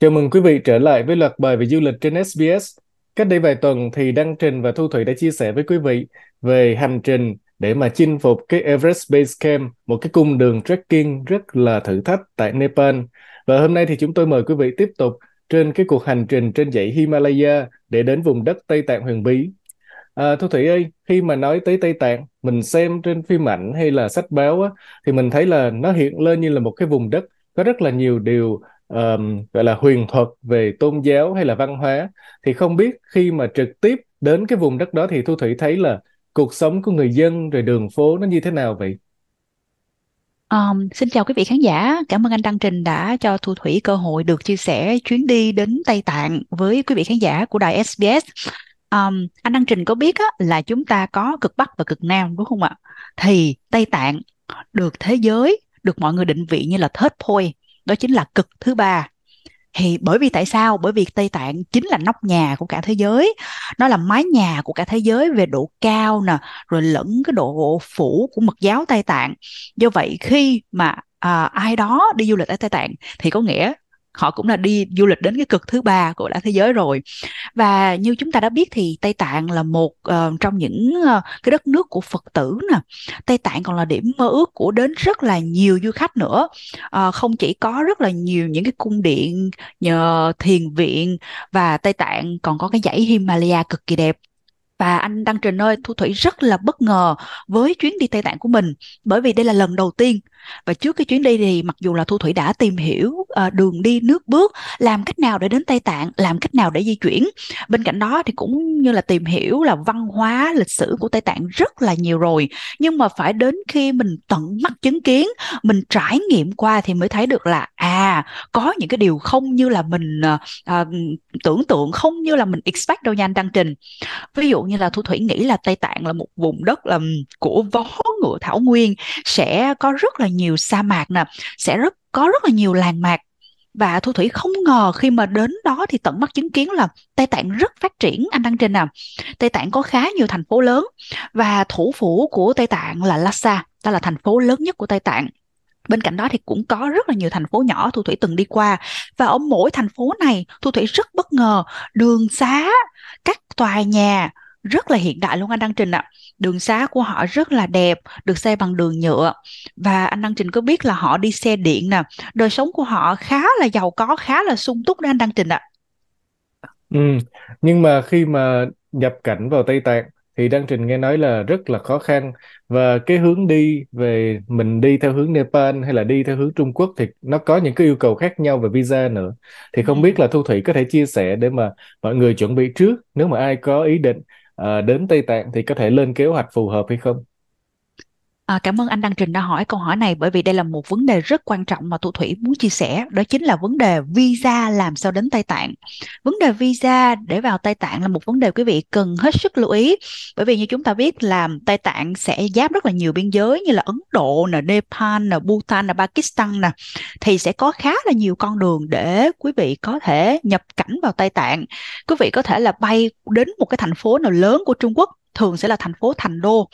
Chào mừng quý vị trở lại với loạt bài về du lịch trên SBS. Cách đây vài tuần thì Đăng Trình và Thu Thủy đã chia sẻ với quý vị về hành trình để mà chinh phục cái Everest Base Camp, một cái cung đường trekking rất là thử thách tại Nepal. Và hôm nay thì chúng tôi mời quý vị tiếp tục trên cái cuộc hành trình trên dãy Himalaya để đến vùng đất Tây Tạng huyền bí. À, Thu Thủy ơi, khi mà nói tới Tây Tạng, mình xem trên phim ảnh hay là sách báo á, thì mình thấy là nó hiện lên như là một cái vùng đất có rất là nhiều điều um, gọi là huyền thuật về tôn giáo hay là văn hóa thì không biết khi mà trực tiếp đến cái vùng đất đó thì Thu Thủy thấy là cuộc sống của người dân rồi đường phố nó như thế nào vậy? Um, xin chào quý vị khán giả, cảm ơn anh Đăng Trình đã cho Thu Thủy cơ hội được chia sẻ chuyến đi đến Tây Tạng với quý vị khán giả của đài SBS. Um, anh Đăng Trình có biết á, là chúng ta có cực Bắc và cực Nam đúng không ạ? Thì Tây Tạng được thế giới, được mọi người định vị như là third point, đó chính là cực thứ ba. Thì bởi vì tại sao? Bởi vì Tây Tạng chính là nóc nhà của cả thế giới. Nó là mái nhà của cả thế giới về độ cao nè rồi lẫn cái độ phủ của mật giáo Tây Tạng. Do vậy khi mà à, ai đó đi du lịch ở Tây Tạng thì có nghĩa họ cũng là đi du lịch đến cái cực thứ ba của đã thế giới rồi. Và như chúng ta đã biết thì Tây Tạng là một uh, trong những uh, cái đất nước của Phật tử nè. Tây Tạng còn là điểm mơ ước của đến rất là nhiều du khách nữa. Uh, không chỉ có rất là nhiều những cái cung điện nhờ thiền viện và Tây Tạng còn có cái dãy Himalaya cực kỳ đẹp và anh Đăng Trình ơi, Thu Thủy rất là bất ngờ với chuyến đi Tây Tạng của mình bởi vì đây là lần đầu tiên. Và trước cái chuyến đi thì mặc dù là Thu Thủy đã tìm hiểu uh, đường đi nước bước làm cách nào để đến Tây Tạng làm cách nào để di chuyển. Bên cạnh đó thì cũng như là tìm hiểu là văn hóa lịch sử của Tây Tạng rất là nhiều rồi. Nhưng mà phải đến khi mình tận mắt chứng kiến mình trải nghiệm qua thì mới thấy được là à có những cái điều không như là mình uh, tưởng tượng không như là mình expect đâu nha anh Đăng Trình. Ví dụ như là Thu Thủy nghĩ là Tây Tạng là một vùng đất là của vó ngựa thảo nguyên sẽ có rất là nhiều sa mạc nè sẽ rất có rất là nhiều làng mạc và Thu Thủy không ngờ khi mà đến đó thì tận mắt chứng kiến là Tây Tạng rất phát triển anh Đăng trên à. Tây Tạng có khá nhiều thành phố lớn và thủ phủ của Tây Tạng là Lhasa, đó là thành phố lớn nhất của Tây Tạng. Bên cạnh đó thì cũng có rất là nhiều thành phố nhỏ Thu Thủy từng đi qua và ở mỗi thành phố này Thu Thủy rất bất ngờ đường xá, các tòa nhà rất là hiện đại luôn anh Đăng Trình ạ. Đường xá của họ rất là đẹp, được xây bằng đường nhựa. Và anh Đăng Trình có biết là họ đi xe điện nè, đời sống của họ khá là giàu có, khá là sung túc đó anh Đăng Trình ạ. Ừ, nhưng mà khi mà nhập cảnh vào Tây Tạng thì Đăng Trình nghe nói là rất là khó khăn và cái hướng đi về mình đi theo hướng Nepal hay là đi theo hướng Trung Quốc thì nó có những cái yêu cầu khác nhau về visa nữa thì không biết là Thu Thủy có thể chia sẻ để mà mọi người chuẩn bị trước nếu mà ai có ý định uh, đến Tây Tạng thì có thể lên kế hoạch phù hợp hay không? À, cảm ơn anh Đăng Trình đã hỏi câu hỏi này bởi vì đây là một vấn đề rất quan trọng mà Thu Thủy muốn chia sẻ đó chính là vấn đề visa làm sao đến Tây Tạng. Vấn đề visa để vào Tây Tạng là một vấn đề quý vị cần hết sức lưu ý bởi vì như chúng ta biết là Tây Tạng sẽ giáp rất là nhiều biên giới như là Ấn Độ, nè, Nepal, nè, Bhutan, nè, Pakistan nè thì sẽ có khá là nhiều con đường để quý vị có thể nhập cảnh vào Tây Tạng. Quý vị có thể là bay đến một cái thành phố nào lớn của Trung Quốc thường sẽ là thành phố Thành Đô.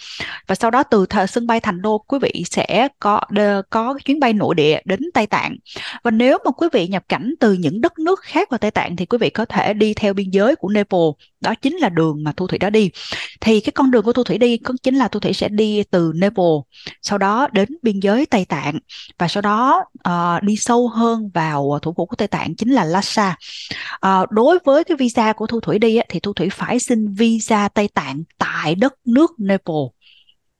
Và sau đó từ th- sân bay Thành Đô, quý vị sẽ có đ- có chuyến bay nội địa đến Tây Tạng. Và nếu mà quý vị nhập cảnh từ những đất nước khác vào Tây Tạng thì quý vị có thể đi theo biên giới của Nepal đó chính là đường mà Thu Thủy đã đi. Thì cái con đường của Thu Thủy đi cũng chính là Thu Thủy sẽ đi từ Nepal sau đó đến biên giới Tây Tạng và sau đó uh, đi sâu hơn vào thủ phủ của Tây Tạng chính là Lhasa. Uh, đối với cái visa của Thu Thủy đi á, thì Thu Thủy phải xin visa Tây Tạng tại đất nước Nepal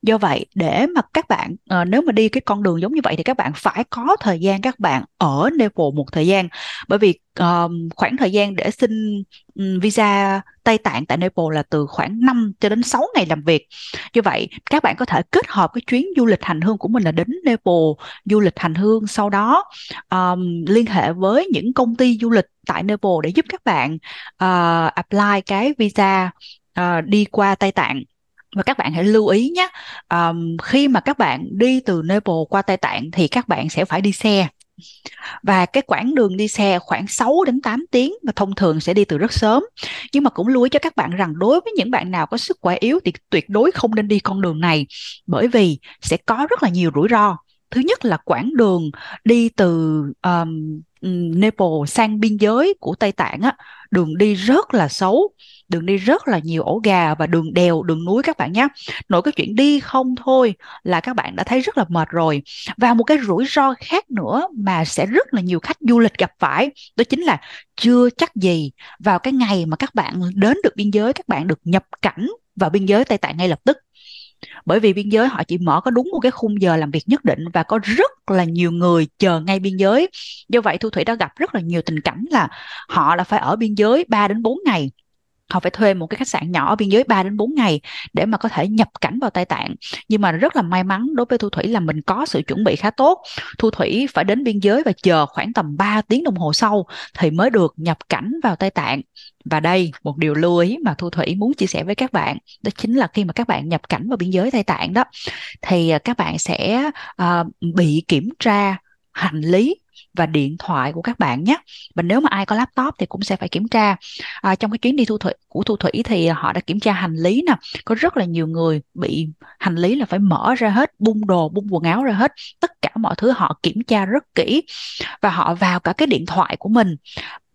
do vậy để mà các bạn à, nếu mà đi cái con đường giống như vậy thì các bạn phải có thời gian các bạn ở Nepal một thời gian. Bởi vì uh, khoảng thời gian để xin visa Tây Tạng tại Nepal là từ khoảng 5 cho đến 6 ngày làm việc. Như vậy các bạn có thể kết hợp cái chuyến du lịch hành hương của mình là đến Nepal du lịch hành hương sau đó um, liên hệ với những công ty du lịch tại Nepal để giúp các bạn uh, apply cái visa uh, đi qua Tây Tạng và các bạn hãy lưu ý nhé um, khi mà các bạn đi từ Nepal qua Tây Tạng thì các bạn sẽ phải đi xe. Và cái quãng đường đi xe khoảng 6 đến 8 tiếng và thông thường sẽ đi từ rất sớm. Nhưng mà cũng lưu ý cho các bạn rằng đối với những bạn nào có sức khỏe yếu thì tuyệt đối không nên đi con đường này. Bởi vì sẽ có rất là nhiều rủi ro. Thứ nhất là quãng đường đi từ um, Ừ, Nepal, sang biên giới của Tây Tạng á, đường đi rất là xấu, đường đi rất là nhiều ổ gà và đường đèo, đường núi các bạn nhé Nổi cái chuyện đi không thôi là các bạn đã thấy rất là mệt rồi. Và một cái rủi ro khác nữa mà sẽ rất là nhiều khách du lịch gặp phải, đó chính là chưa chắc gì vào cái ngày mà các bạn đến được biên giới, các bạn được nhập cảnh vào biên giới Tây Tạng ngay lập tức bởi vì biên giới họ chỉ mở có đúng một cái khung giờ làm việc nhất định và có rất là nhiều người chờ ngay biên giới. Do vậy thu thủy đã gặp rất là nhiều tình cảnh là họ là phải ở biên giới 3 đến 4 ngày họ phải thuê một cái khách sạn nhỏ ở biên giới 3 đến 4 ngày để mà có thể nhập cảnh vào Tây Tạng. Nhưng mà rất là may mắn đối với Thu Thủy là mình có sự chuẩn bị khá tốt. Thu Thủy phải đến biên giới và chờ khoảng tầm 3 tiếng đồng hồ sau thì mới được nhập cảnh vào Tây Tạng. Và đây một điều lưu ý mà Thu Thủy muốn chia sẻ với các bạn đó chính là khi mà các bạn nhập cảnh vào biên giới Tây Tạng đó thì à, các bạn sẽ uh, bị kiểm tra hành lý và điện thoại của các bạn nhé. Và nếu mà ai có laptop thì cũng sẽ phải kiểm tra. À, trong cái chuyến đi thu thủy của thu thủy thì họ đã kiểm tra hành lý nè. Có rất là nhiều người bị hành lý là phải mở ra hết bung đồ bung quần áo ra hết. Tất cả mọi thứ họ kiểm tra rất kỹ. Và họ vào cả cái điện thoại của mình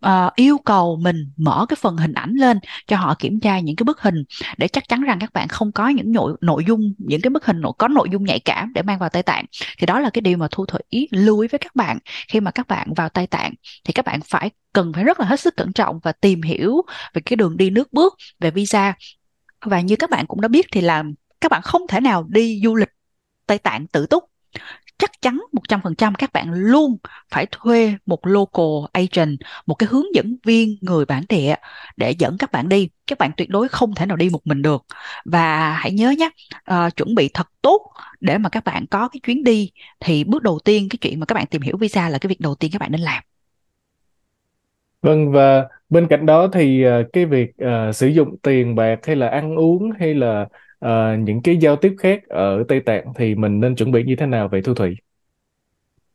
uh, yêu cầu mình mở cái phần hình ảnh lên cho họ kiểm tra những cái bức hình để chắc chắn rằng các bạn không có những nội nội dung những cái bức hình nội, có nội dung nhạy cảm để mang vào Tây Tạng. Thì đó là cái điều mà Thu Thủy lưu ý với các bạn. Khi mà các bạn vào Tây Tạng thì các bạn phải cần phải rất là hết sức cẩn trọng và tìm hiểu về cái đường đi nước bước về visa. Và như các bạn cũng đã biết thì là các bạn không thể nào đi du lịch Tây Tạng tự túc chắc chắn 100% các bạn luôn phải thuê một local agent, một cái hướng dẫn viên người bản địa để dẫn các bạn đi. Các bạn tuyệt đối không thể nào đi một mình được. Và hãy nhớ nhé, uh, chuẩn bị thật tốt để mà các bạn có cái chuyến đi thì bước đầu tiên cái chuyện mà các bạn tìm hiểu visa là cái việc đầu tiên các bạn nên làm. Vâng và bên cạnh đó thì uh, cái việc uh, sử dụng tiền bạc hay là ăn uống hay là uh, những cái giao tiếp khác ở Tây Tạng thì mình nên chuẩn bị như thế nào về Thu Thủy?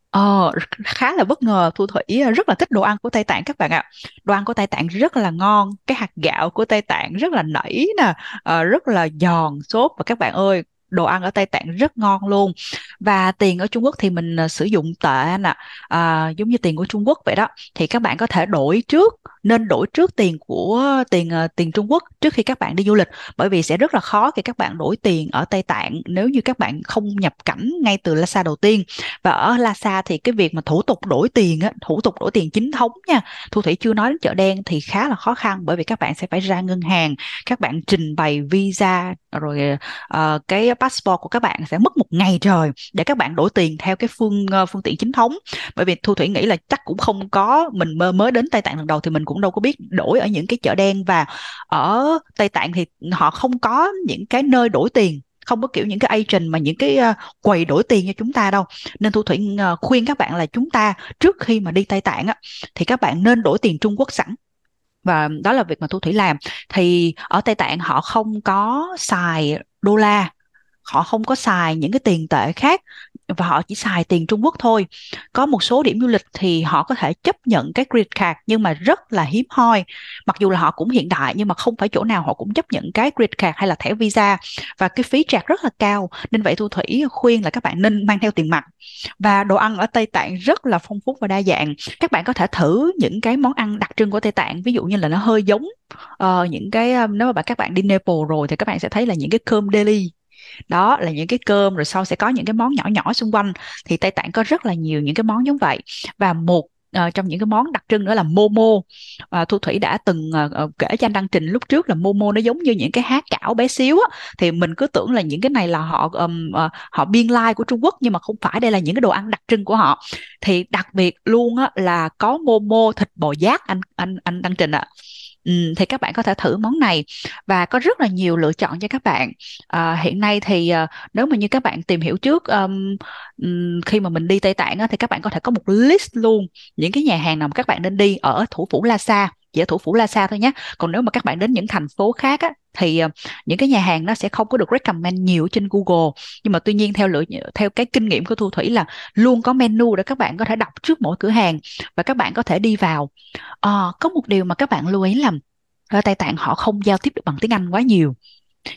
Ờ, khá là bất ngờ Thu Thủy ờ, rất là thích đồ ăn của Tây Tạng các bạn ạ. Đồ ăn của Tây Tạng rất là ngon, cái hạt gạo của Tây Tạng rất là nảy nè, uh, rất là giòn xốp và các bạn ơi đồ ăn ở Tây Tạng rất ngon luôn. Và tiền ở Trung Quốc thì mình à, sử dụng tệ nè à, giống như tiền của Trung Quốc vậy đó. Thì các bạn có thể đổi trước nên đổi trước tiền của tiền à, tiền Trung Quốc trước khi các bạn đi du lịch. Bởi vì sẽ rất là khó khi các bạn đổi tiền ở Tây Tạng nếu như các bạn không nhập cảnh ngay từ Lhasa đầu tiên. Và ở Lhasa thì cái việc mà thủ tục đổi tiền á, thủ tục đổi tiền chính thống nha Thu Thủy chưa nói đến chợ đen thì khá là khó khăn bởi vì các bạn sẽ phải ra ngân hàng các bạn trình bày visa rồi uh, cái passport của các bạn sẽ mất một ngày trời để các bạn đổi tiền theo cái phương uh, phương tiện chính thống. Bởi vì thu thủy nghĩ là chắc cũng không có mình mơ mới đến tây tạng lần đầu thì mình cũng đâu có biết đổi ở những cái chợ đen và ở tây tạng thì họ không có những cái nơi đổi tiền không có kiểu những cái agent mà những cái uh, quầy đổi tiền cho chúng ta đâu. Nên thu thủy uh, khuyên các bạn là chúng ta trước khi mà đi tây tạng á thì các bạn nên đổi tiền trung quốc sẵn. Và đó là việc mà thu thủy làm. Thì ở tây tạng họ không có xài đô la họ không có xài những cái tiền tệ khác và họ chỉ xài tiền Trung Quốc thôi. Có một số điểm du lịch thì họ có thể chấp nhận cái credit card nhưng mà rất là hiếm hoi. Mặc dù là họ cũng hiện đại nhưng mà không phải chỗ nào họ cũng chấp nhận cái credit card hay là thẻ visa và cái phí trả rất là cao. Nên vậy Thu Thủy khuyên là các bạn nên mang theo tiền mặt. Và đồ ăn ở Tây Tạng rất là phong phú và đa dạng. Các bạn có thể thử những cái món ăn đặc trưng của Tây Tạng, ví dụ như là nó hơi giống uh, những cái ờ, nếu mà các bạn đi Nepal rồi thì các bạn sẽ thấy là những cái cơm deli đó là những cái cơm rồi sau sẽ có những cái món nhỏ nhỏ xung quanh. Thì Tây Tạng có rất là nhiều những cái món giống vậy. Và một À, trong những cái món đặc trưng nữa là momo. À, thu thủy đã từng à, kể cho anh đăng trình lúc trước là momo nó giống như những cái há cảo bé xíu á. Thì mình cứ tưởng là những cái này là họ um, uh, họ biên lai của Trung Quốc nhưng mà không phải. Đây là những cái đồ ăn đặc trưng của họ. Thì đặc biệt luôn á là có momo thịt bò giác anh anh anh đăng trình ạ. à Ừ, thì các bạn có thể thử món này. Và có rất là nhiều lựa chọn cho các bạn. À, hiện nay thì uh, nếu mà như các bạn tìm hiểu trước um, um, khi mà mình đi Tây Tạng á, thì các bạn có thể có một list luôn những cái nhà hàng nào mà các bạn nên đi ở thủ phủ Lhasa chỉ ở thủ phủ Lhasa thôi nhé còn nếu mà các bạn đến những thành phố khác á, thì ờ, những cái nhà hàng nó sẽ không có được recommend nhiều trên Google. Nhưng mà tuy nhiên theo lựa theo cái kinh nghiệm của Thu Thủy là luôn có menu để các bạn có thể đọc trước mỗi cửa hàng và các bạn có thể đi vào. À, có một điều mà các bạn lưu ý là ở Tây Tạng họ không giao tiếp được bằng tiếng Anh quá nhiều.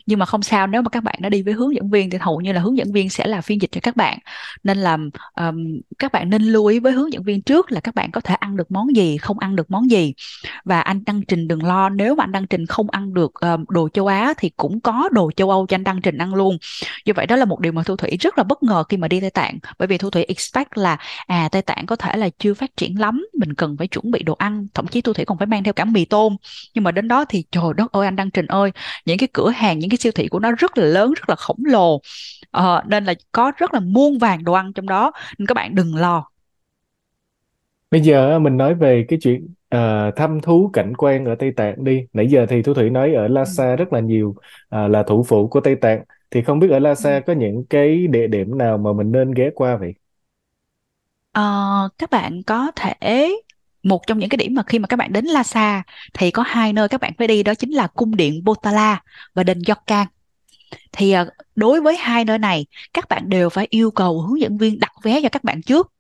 Nhưng mà không sao nếu mà các bạn đã đi với hướng dẫn viên thì hầu như là hướng dẫn viên sẽ là phiên dịch cho các bạn. Nên là um, các bạn nên lưu ý với hướng dẫn viên trước là các bạn có thể ăn được món gì không ăn được món gì và anh đăng trình đừng lo nếu mà anh đăng trình không ăn được um, đồ châu Á thì cũng có đồ châu Âu cho anh đăng trình ăn luôn. Như vậy đó là một điều mà thu thủy rất là bất ngờ khi mà đi Tây Tạng. Bởi vì thu thủy expect là à Tây Tạng có thể là chưa phát triển lắm mình cần phải chuẩn bị đồ ăn. Thậm chí thu thủy còn phải mang theo cả mì tôm. Nhưng mà đến đó thì trời đất ơi anh đăng trình ơi những cái cửa hàng những cái siêu thị của nó rất là lớn rất là khổng lồ. Ờ, nên là có rất là muôn vàng đồ ăn trong đó. Nên các bạn đừng lo. Bây giờ mình nói về cái chuyện uh, thăm thú cảnh quan ở Tây Tạng đi. Nãy giờ thì Thu Thủy nói ở Lhasa rất là nhiều uh, là thủ phủ của Tây Tạng. Thì không biết ở Lhasa ừ. có những cái địa điểm nào mà mình nên ghé qua vậy? Uh, các bạn có thể một trong những cái điểm mà khi mà các bạn đến Lhasa thì có hai nơi các bạn phải đi đó chính là cung điện Potala và đền Yorkan thì đối với hai nơi này các bạn đều phải yêu cầu hướng dẫn viên đặt vé cho các bạn trước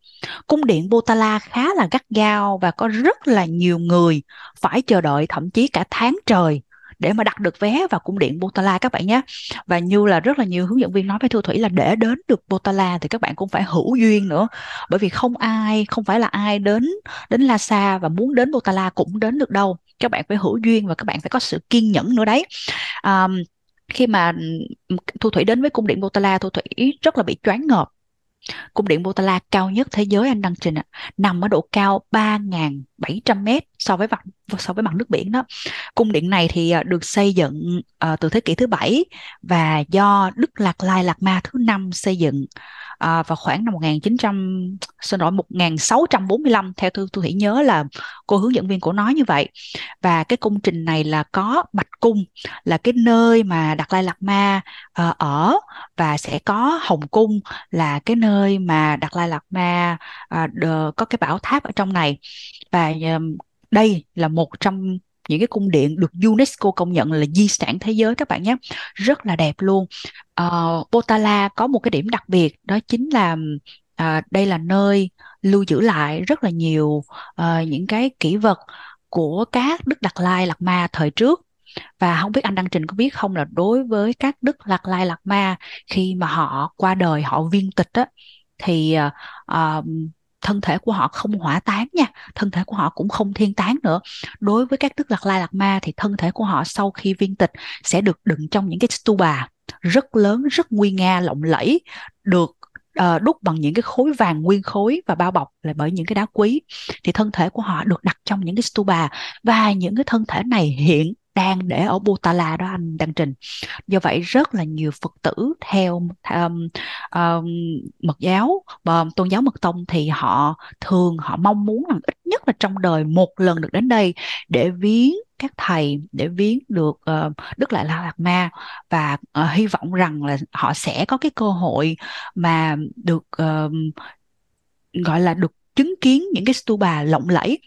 cung điện Potala khá là gắt gao và có rất là nhiều người phải chờ đợi thậm chí cả tháng trời để mà đặt được vé vào cung điện Potala các bạn nhé. Và như là rất là nhiều hướng dẫn viên nói với Thu Thủy là để đến được Potala thì các bạn cũng phải hữu duyên nữa. Bởi vì không ai không phải là ai đến đến Lhasa và muốn đến Potala cũng đến được đâu. Các bạn phải hữu duyên và các bạn phải có sự kiên nhẫn nữa đấy. Um, khi mà Thu Thủy đến với cung điện Potala Thu Thủy rất là bị choáng ngợp cung điện Potala cao nhất thế giới anh đăng trình ạ. Nằm ở độ cao 3.700 mét so với mặt so với mặt nước biển đó. Cung điện này thì à, được xây dựng uh, từ thế kỷ thứ bảy và do Đức Lạc Lai Lạc Ma thứ năm xây dựng à, vào khoảng năm 1900 xin lỗi 1645 theo thư tôi thể nhớ là cô hướng dẫn viên của nói như vậy. Và cái công trình này là có bạch cung là cái nơi mà Đạt Lai Lạt Ma à, ở và sẽ có hồng cung là cái nơi mà Đạt Lai Lạt Ma uh, có cái bảo tháp ở trong này. Và đây là một trong những cái cung điện được UNESCO công nhận là di sản thế giới các bạn nhé. Rất là đẹp luôn. Uh, Potala có một cái điểm đặc biệt đó chính là uh, đây là nơi lưu giữ lại rất là nhiều uh, những cái kỷ vật của các đức Đạt Lai Lạt Ma thời trước. Và không biết anh Đăng Trình có biết không là đối với các đức Lạc Lai Lạc Ma khi mà họ qua đời họ viên tịch á thì uh, thân thể của họ không hỏa tán nha thân thể của họ cũng không thiên tán nữa. Đối với các đức lạc lai lạc ma thì thân thể của họ sau khi viên tịch sẽ được đựng trong những cái stupa rất lớn rất nguy nga lộng lẫy được uh, đúc bằng những cái khối vàng nguyên khối và bao bọc lại bởi những cái đá quý. Thì thân thể của họ được đặt trong những cái stupa và những cái thân thể này hiện đang để ở Butala đó anh đăng trình. Do vậy rất là nhiều phật tử theo um, um, mật giáo và tôn giáo mật tông thì họ thường họ mong muốn rằng ít nhất là trong đời một lần được đến đây để viếng các thầy để viếng được uh, đức lại la lạt ma và uh, hy vọng rằng là họ sẽ có cái cơ hội mà được uh, gọi là được chứng kiến những cái stupa lộng lẫy.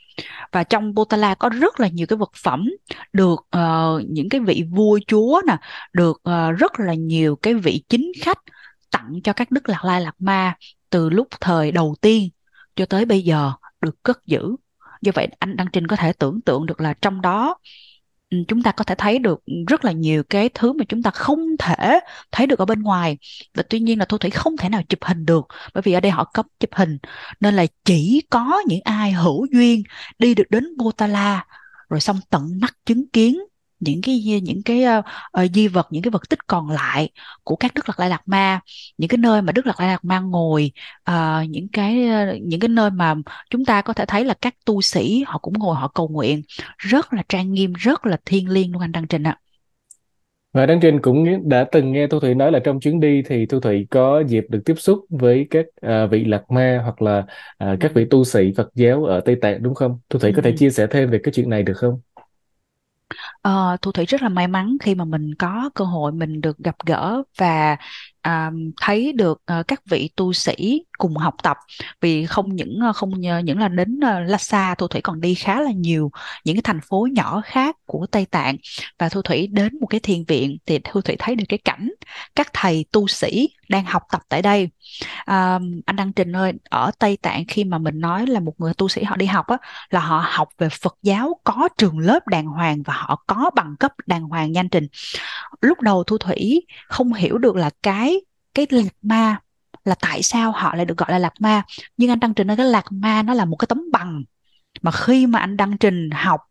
Và trong Potala có rất là nhiều cái vật phẩm được uh, những cái vị vua chúa nè được uh, rất là nhiều cái vị chính khách tặng cho các đức lạc lai lạc ma từ lúc thời đầu tiên cho tới bây giờ được cất giữ. Do vậy anh đăng trinh có thể tưởng tượng được là trong đó chúng ta có thể thấy được rất là nhiều cái thứ mà chúng ta không thể thấy được ở bên ngoài. Và tuy nhiên là thu thủy không thể nào chụp hình được, bởi vì ở đây họ cấm chụp hình. Nên là chỉ có những ai hữu duyên đi được đến Potala rồi xong tận mắt chứng kiến những cái những cái uh, di vật những cái vật tích còn lại của các đức lạc lai lạt ma những cái nơi mà đức lạc lai lạt ma ngồi uh, những cái uh, những cái nơi mà chúng ta có thể thấy là các tu sĩ họ cũng ngồi họ cầu nguyện rất là trang nghiêm rất là thiêng liêng luôn anh đăng trình ạ và Đăng Trình cũng đã từng nghe Thu Thủy nói là trong chuyến đi thì Thu Thủy có dịp được tiếp xúc với các uh, vị lạc ma hoặc là uh, các vị tu sĩ Phật giáo ở Tây Tạng đúng không? Thu Thủy có thể chia sẻ thêm về cái chuyện này được không? Ờ, Thu Thủy rất là may mắn khi mà mình có cơ hội mình được gặp gỡ và à, thấy được à, các vị tu sĩ cùng học tập. Vì không những ờ, không những là đến uh, Lhasa Thu Thủy còn đi khá là nhiều những cái thành phố nhỏ khác của Tây Tạng. Và Thu Thủy đến một cái thiền viện thì Thu Thủy thấy được cái cảnh các thầy tu sĩ đang học tập tại đây. À, anh Đăng Trình ơi ở Tây Tạng khi mà mình nói là một người tu sĩ họ đi học á là họ học về Phật giáo có trường lớp đàng hoàng và họ có bằng cấp đàng hoàng nhanh trình. Lúc đầu Thu Thủy không hiểu được là cái cái lạc ma là tại sao họ lại được gọi là lạc ma. Nhưng anh Đăng Trình nói cái lạc ma nó là một cái tấm bằng mà khi mà anh đăng trình học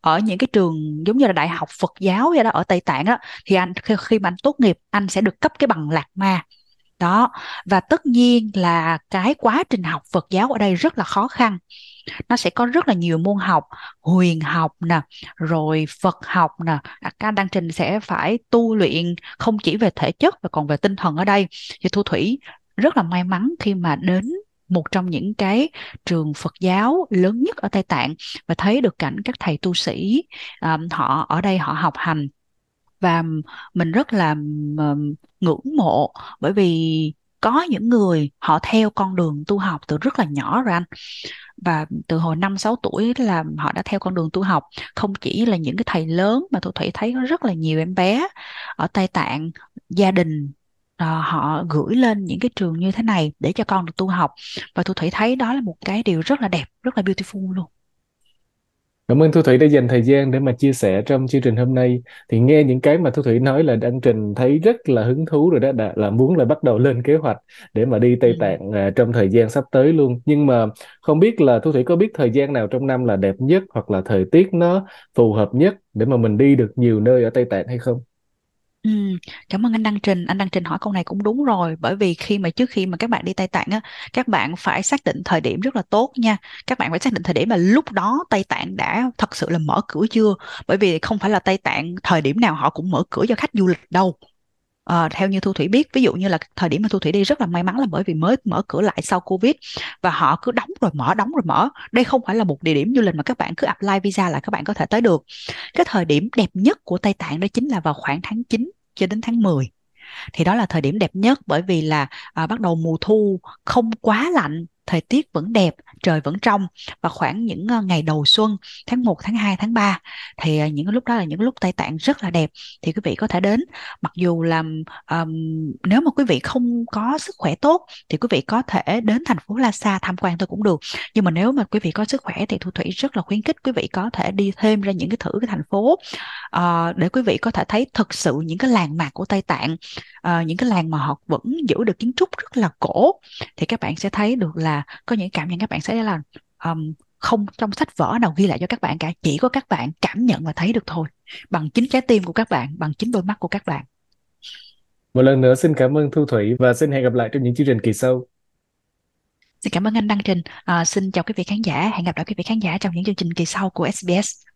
ở những cái trường giống như là đại học Phật giáo vậy đó ở Tây Tạng á thì anh khi, khi mà anh tốt nghiệp anh sẽ được cấp cái bằng lạc ma. Đó. Và tất nhiên là cái quá trình học Phật giáo ở đây rất là khó khăn. Nó sẽ có rất là nhiều môn học huyền học nè rồi Phật học nè. À, Các anh đăng trình sẽ phải tu luyện không chỉ về thể chất mà còn về tinh thần ở đây. Thì Thu Thủy rất là may mắn khi mà đến một trong những cái trường Phật giáo lớn nhất ở Tây Tạng và thấy được cảnh các thầy tu sĩ um, họ ở đây họ học hành. Và mình rất là um, ngưỡng mộ bởi vì có những người họ theo con đường tu học từ rất là nhỏ rồi anh. Và từ hồi 5 6 tuổi là họ đã theo con đường tu học. Không chỉ là những cái thầy lớn mà tôi Thủy thấy có rất là nhiều em bé ở Tây Tạng gia đình họ gửi lên những cái trường như thế này để cho con được tu học và Thu Thủy thấy đó là một cái điều rất là đẹp rất là beautiful luôn Cảm ơn Thu Thủy đã dành thời gian để mà chia sẻ trong chương trình hôm nay. Thì nghe những cái mà Thu Thủy nói là Đăng Trình thấy rất là hứng thú rồi đó, đã, là muốn là bắt đầu lên kế hoạch để mà đi Tây ừ. Tạng à, trong thời gian sắp tới luôn. Nhưng mà không biết là Thu Thủy có biết thời gian nào trong năm là đẹp nhất hoặc là thời tiết nó phù hợp nhất để mà mình đi được nhiều nơi ở Tây Tạng hay không? Ừ, cảm ơn anh Đăng Trình. Anh Đăng Trình hỏi câu này cũng đúng rồi, bởi vì khi mà trước khi mà các bạn đi Tây Tạng á, các bạn phải xác định thời điểm rất là tốt nha. Các bạn phải xác định thời điểm là lúc đó Tây Tạng đã thật sự là mở cửa chưa, bởi vì không phải là Tây Tạng thời điểm nào họ cũng mở cửa cho khách du lịch đâu. À, theo như Thu Thủy biết, ví dụ như là thời điểm mà Thu Thủy đi rất là may mắn là bởi vì mới mở cửa lại sau Covid và họ cứ đóng rồi mở, đóng rồi mở. Đây không phải là một địa điểm du lịch mà các bạn cứ apply visa là các bạn có thể tới được. Cái thời điểm đẹp nhất của Tây Tạng đó chính là vào khoảng tháng 9 cho đến tháng 10 thì đó là thời điểm đẹp nhất bởi vì là à, bắt đầu mùa thu không quá lạnh thời tiết vẫn đẹp trời vẫn trong và khoảng những ờ, ngày đầu xuân tháng 1, tháng 2, tháng 3 thì ờ, những lúc đó là những lúc Tây Tạng rất là đẹp. Thì quý vị có thể đến mặc dù là um, nếu mà quý vị không có sức khỏe tốt thì quý vị có thể đến thành phố Lhasa tham quan thôi cũng được. Nhưng mà nếu mà quý vị có sức khỏe thì Thu Thủy rất là khuyến khích quý vị có thể đi thêm ra những cái thử cái thành phố uh, để quý vị có thể thấy thực sự những cái làng mạc của Tây Tạng uh, những cái làng mà họ vẫn giữ được kiến trúc rất là cổ. Thì các bạn sẽ thấy được là là có những cảm nhận các bạn sẽ là um, không trong sách vở nào ghi lại cho các bạn cả chỉ có các bạn cảm nhận và thấy được thôi bằng chính trái tim của các bạn bằng chính đôi mắt của các bạn. Một lần nữa xin cảm ơn Thu Thủy và xin hẹn gặp lại trong những chương trình kỳ sau. Xin cảm ơn anh Đăng Trình. À, xin chào quý vị khán giả hẹn gặp lại quý vị khán giả trong những chương trình kỳ sau của SBS